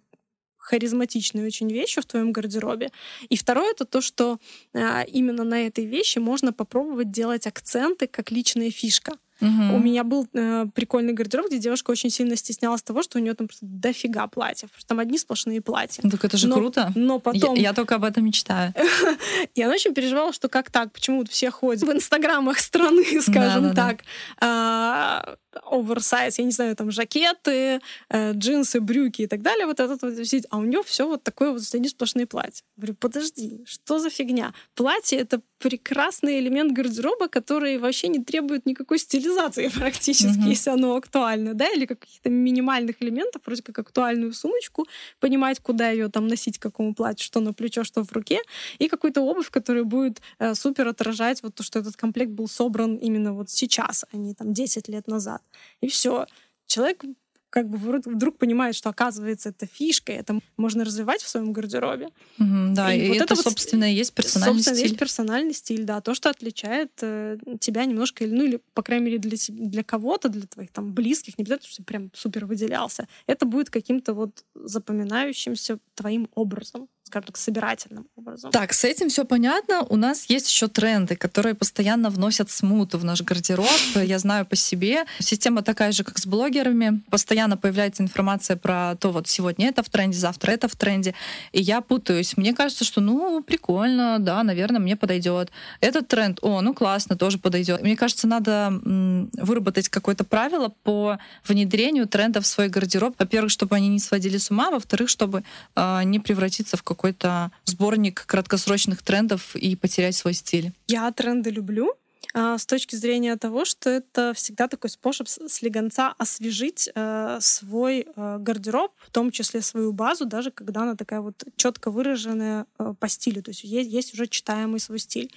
харизматичной очень вещью в твоем гардеробе. И второе это то, что а, именно на этой вещи можно попробовать делать акценты как личная фишка.
Мгм.
У меня был э, прикольный гардероб, где девушка очень сильно стеснялась того, что у нее там просто дофига платьев. Просто там одни сплошные платья.
Ну, Так это же
Но-
круто.
Но
Я,
потом...
я только об этом мечтаю. <laughs>
И она очень переживала, что как так, почему все ходят в инстаграмах страны, <laughs> скажем так, а, оверсайз, я не знаю, там жакеты, э, джинсы, брюки и так далее, вот это вот а у нее все вот такое вот одни сплошные платья. Говорю, подожди, что за фигня? Платье — это прекрасный элемент гардероба, который вообще не требует никакой стилизации <laughs> практически,
Мгм.
если оно актуально, да, или каких-то минимальных элементов, вроде как актуальную сумочку, понимать, куда ее там носить, к какому платью, что на плечо, что в руке, и какую-то обувь, которая будет э, супер отражать вот то, что этот комплект был собран именно вот сейчас, а не там 10 лет назад. И все. Человек как бы вдруг- понимает, что оказывается это фишка, и это можно развивать в своем гардеробе.
Мгм, Да,
И
и,
вот
это,
это вот
собственно, и есть персональный
Собственно,
стиль.
есть персональный стиль, да, то, что отличает э, тебя немножко, или, ну или, по крайней мере, для, для кого-то, для твоих там близких, не обязательно, что ты прям супер выделялся. Это будет каким-то вот запоминающимся твоим образом, скажем так, собирательным образом.
Так, с этим все понятно. У нас есть еще тренды, которые постоянно вносят смуту в наш гардероб. Я знаю по себе. Система такая же, как с блогерами. Постоянно появляется информация про то, вот сегодня это в тренде, завтра это в тренде. И я путаюсь. Мне кажется, что ну прикольно, да, наверное, мне подойдет. Этот тренд, о, ну классно, тоже подойдет. Мне кажется, надо выработать какое-то правило по внедрению трендов в свой гардероб. Во-первых, чтобы они не сводили с ума, во-вторых, чтобы э, не превратиться в какой-то сборник краткосрочных трендов и потерять свой стиль.
Я тренды люблю, а, с точки зрения того, что это всегда такой способ слегонца освежить э, свой э, гардероб, в том числе свою базу, даже когда она такая вот четко выраженная э, по стилю, то есть есть, есть уже читаемый свой стиль.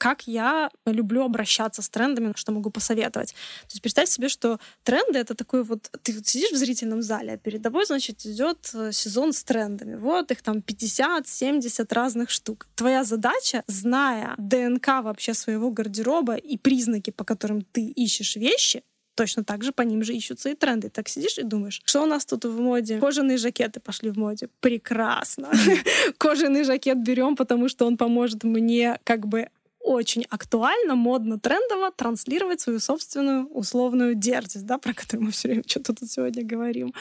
Как я люблю обращаться с трендами, что могу посоветовать. То есть представь себе, что тренды — это такой вот... Ты вот сидишь в зрительном зале, а перед тобой, значит, идет сезон с трендами. Вот их там 50-70 разных штук. Твоя задача, зная ДНК вообще своего гардероба, и признаки, по которым ты ищешь вещи, точно так же по ним же ищутся и тренды. Так сидишь и думаешь, что у нас тут в моде? Кожаные жакеты пошли в моде. Прекрасно. <laughs> Кожаный жакет берем, потому что он поможет мне как бы очень актуально, модно, трендово транслировать свою собственную условную дерзость, да, про которую мы все время что-то тут сегодня говорим.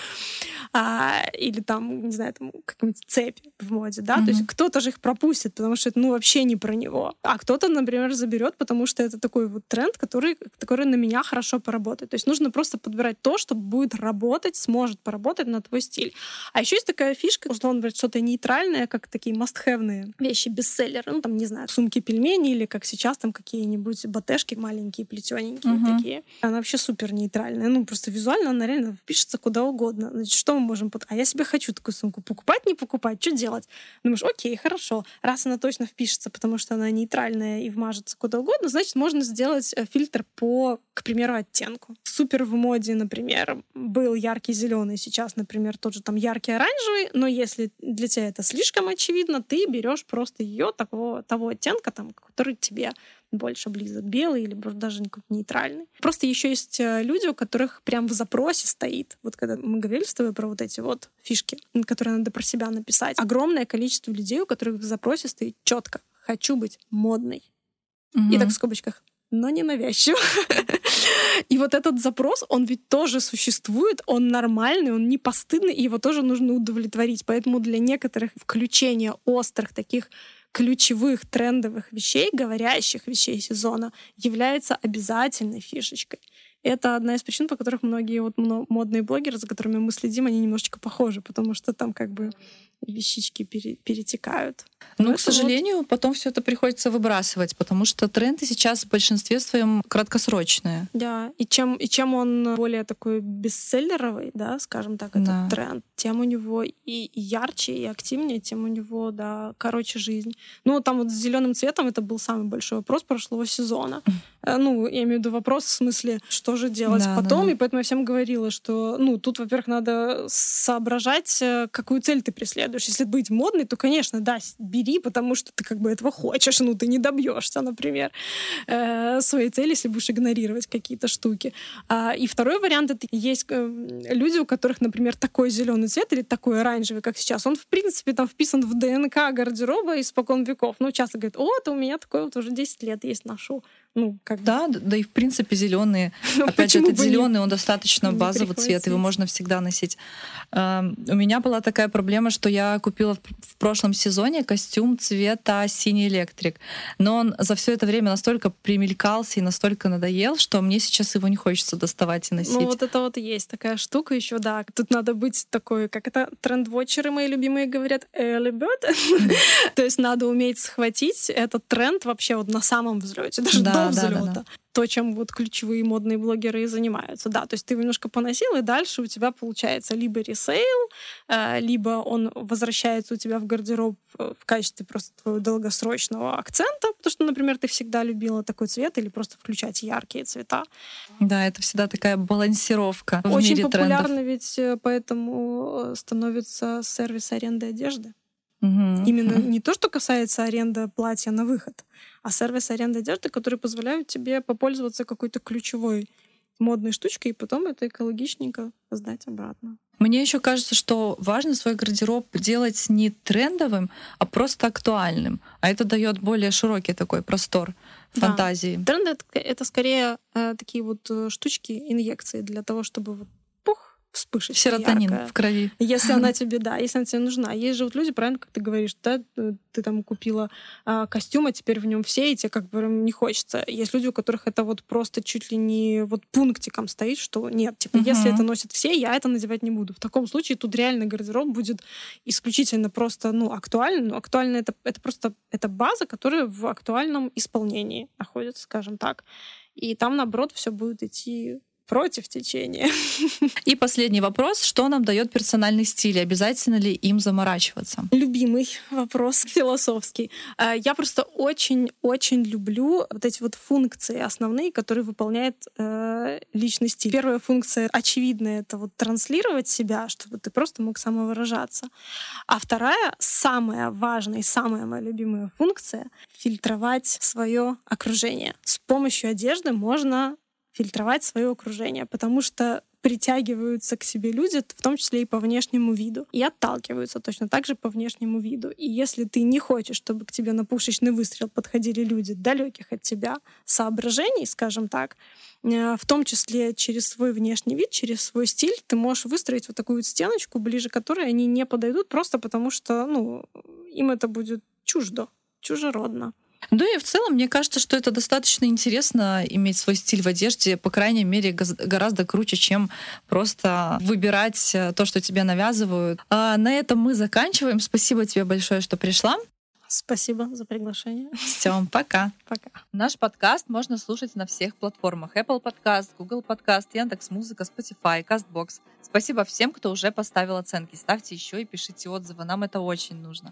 А, или там, не знаю, там какую-нибудь цепь в моде, да, mm-hmm. то есть кто-то же их пропустит, потому что это, ну, вообще не про него. А кто-то, например, заберет, потому что это такой вот тренд, который, который на меня хорошо поработает. То есть нужно просто подбирать то, что будет работать, сможет поработать на твой стиль. А еще есть такая фишка, условно говоря, что-то нейтральное, как такие must-have вещи, бестселлеры, ну, там, не знаю, сумки-пельмени или как сейчас там какие-нибудь батешки маленькие, плетененькие угу. такие. Она вообще супер нейтральная. Ну, просто визуально она реально впишется куда угодно. Значит, что мы можем... Под... А я себе хочу такую сумку. Покупать, не покупать? Что делать? Думаешь, окей, хорошо. Раз она точно впишется, потому что она нейтральная и вмажется куда угодно, значит, можно сделать э, фильтр по, к примеру, оттенку. Супер в моде, например, был яркий зеленый, сейчас, например, тот же там яркий оранжевый, но если для тебя это слишком очевидно, ты берешь просто ее такого, того оттенка, там, который тебе больше близок, белый или даже нейтральный. Просто еще есть э, люди, у которых прям в запросе стоит, вот когда мы говорили с тобой про вот эти вот фишки, которые надо про себя написать, огромное количество людей, у которых в запросе стоит четко «хочу быть модной». Угу. И так в скобочках но не навязчиво. И вот этот запрос, он ведь тоже существует, он нормальный, он не постыдный, и его тоже нужно удовлетворить. Поэтому для некоторых включения острых таких ключевых трендовых вещей, говорящих вещей сезона, является обязательной фишечкой. Это одна из причин, по которых многие вот модные блогеры, за которыми мы следим, они немножечко похожи, потому что там как бы вещички пере, перетекают.
Ну, к сожалению, вот... потом все это приходится выбрасывать, потому что тренды сейчас в большинстве своем краткосрочные.
Да, и чем, и чем он более такой бестселлеровый, да, скажем так, этот да. тренд, тем у него и, ярче, и активнее, тем у него, да, короче жизнь. Ну, там вот с зеленым цветом это был самый большой вопрос прошлого сезона. <laughs> Э, ну, я имею в виду вопрос в смысле, что же делать да, потом, да. и поэтому я всем говорила, что, ну, тут, во-первых, надо соображать, э, какую цель ты преследуешь. Если быть модной, то, конечно, да, бери, потому что ты как бы этого хочешь, ну, ты не добьешься, например, э, своей цели, если будешь игнорировать какие-то штуки. А, и второй вариант это есть люди, у которых, например, такой зеленый цвет или такой оранжевый, как сейчас, он, в принципе, там вписан в ДНК гардероба испокон веков. Ну, часто говорят, о, это у меня такой вот уже 10 лет есть, ношу. Ну,
как да, да и в принципе зеленые. <laughs> Ну, Опять же, этот зеленый, он достаточно базовый цвет, его можно всегда носить. У меня была такая проблема, что я купила в прошлом сезоне костюм цвета синий электрик, но он за все это время настолько примелькался и настолько надоел, что мне сейчас его не хочется доставать и носить. Ну
вот это вот есть такая штука еще, да. Тут надо быть такой, как это тренд-вотчеры мои любимые говорят, bird. <laughs> То есть надо уметь схватить этот тренд вообще вот на самом взлете, даже до взлета. Да, да, да. То, чем вот ключевые модные блогеры и занимаются. Да, то есть ты немножко поносил, и дальше у тебя получается либо ресейл, э, либо он возвращается у тебя в гардероб в качестве просто твоего долгосрочного акцента, потому что, например, ты всегда любила такой цвет, или просто включать яркие цвета.
Да, это всегда такая балансировка в
Очень
мире
популярно
трендов.
ведь э, поэтому становится сервис аренды одежды. Угу. Именно не то, что касается аренды платья на выход, а сервис аренды одежды, которые позволяют тебе попользоваться какой-то ключевой модной штучкой, и потом это экологичненько сдать обратно.
Мне еще кажется, что важно свой гардероб делать не трендовым, а просто актуальным. А это дает более широкий такой простор фантазии.
Да. Тренды это, это скорее э, такие вот э, штучки, инъекции для того, чтобы вот вспышечка
Серотонин
яркая.
в крови.
Если <laughs> она тебе, да, если она тебе нужна. Есть же вот люди, правильно, как ты говоришь, да, ты там купила а, костюм, а теперь в нем все, и тебе как бы не хочется. Есть люди, у которых это вот просто чуть ли не вот пунктиком стоит, что нет, типа, uh-huh. если это носят все, я это надевать не буду. В таком случае тут реальный гардероб будет исключительно просто, ну, актуальным. Ну, актуально это, это просто, это база, которая в актуальном исполнении находится, скажем так. И там, наоборот, все будет идти против течения. <laughs>
И последний вопрос. Что нам дает персональный стиль? Обязательно ли им заморачиваться?
Любимый вопрос <laughs> философский. А, я просто очень-очень люблю вот эти вот функции основные, которые выполняет э, личный стиль. Первая функция очевидная — это вот транслировать себя, чтобы ты просто мог самовыражаться. А вторая, самая важная и самая моя любимая функция — фильтровать свое окружение. С помощью одежды можно фильтровать свое окружение, потому что притягиваются к себе люди, в том числе и по внешнему виду, и отталкиваются точно так же по внешнему виду. И если ты не хочешь, чтобы к тебе на пушечный выстрел подходили люди далеких от тебя соображений, скажем так, э, в том числе через свой внешний вид, через свой стиль, ты можешь выстроить вот такую стеночку, ближе которой они не подойдут, просто потому что ну, им это будет чуждо, чужеродно.
Да и в целом, мне кажется, что это достаточно интересно иметь свой стиль в одежде, по крайней мере, гораздо круче, чем просто выбирать э, то, что тебе навязывают. А на этом мы заканчиваем. Спасибо тебе большое, что пришла.
Спасибо за приглашение.
Все, пока.
Пока.
Наш подкаст можно слушать на всех платформах. Apple Podcast, Google Podcast, Яндекс.Музыка, Spotify, CastBox. Спасибо всем, кто уже поставил оценки. Ставьте еще и пишите отзывы. Нам это очень нужно.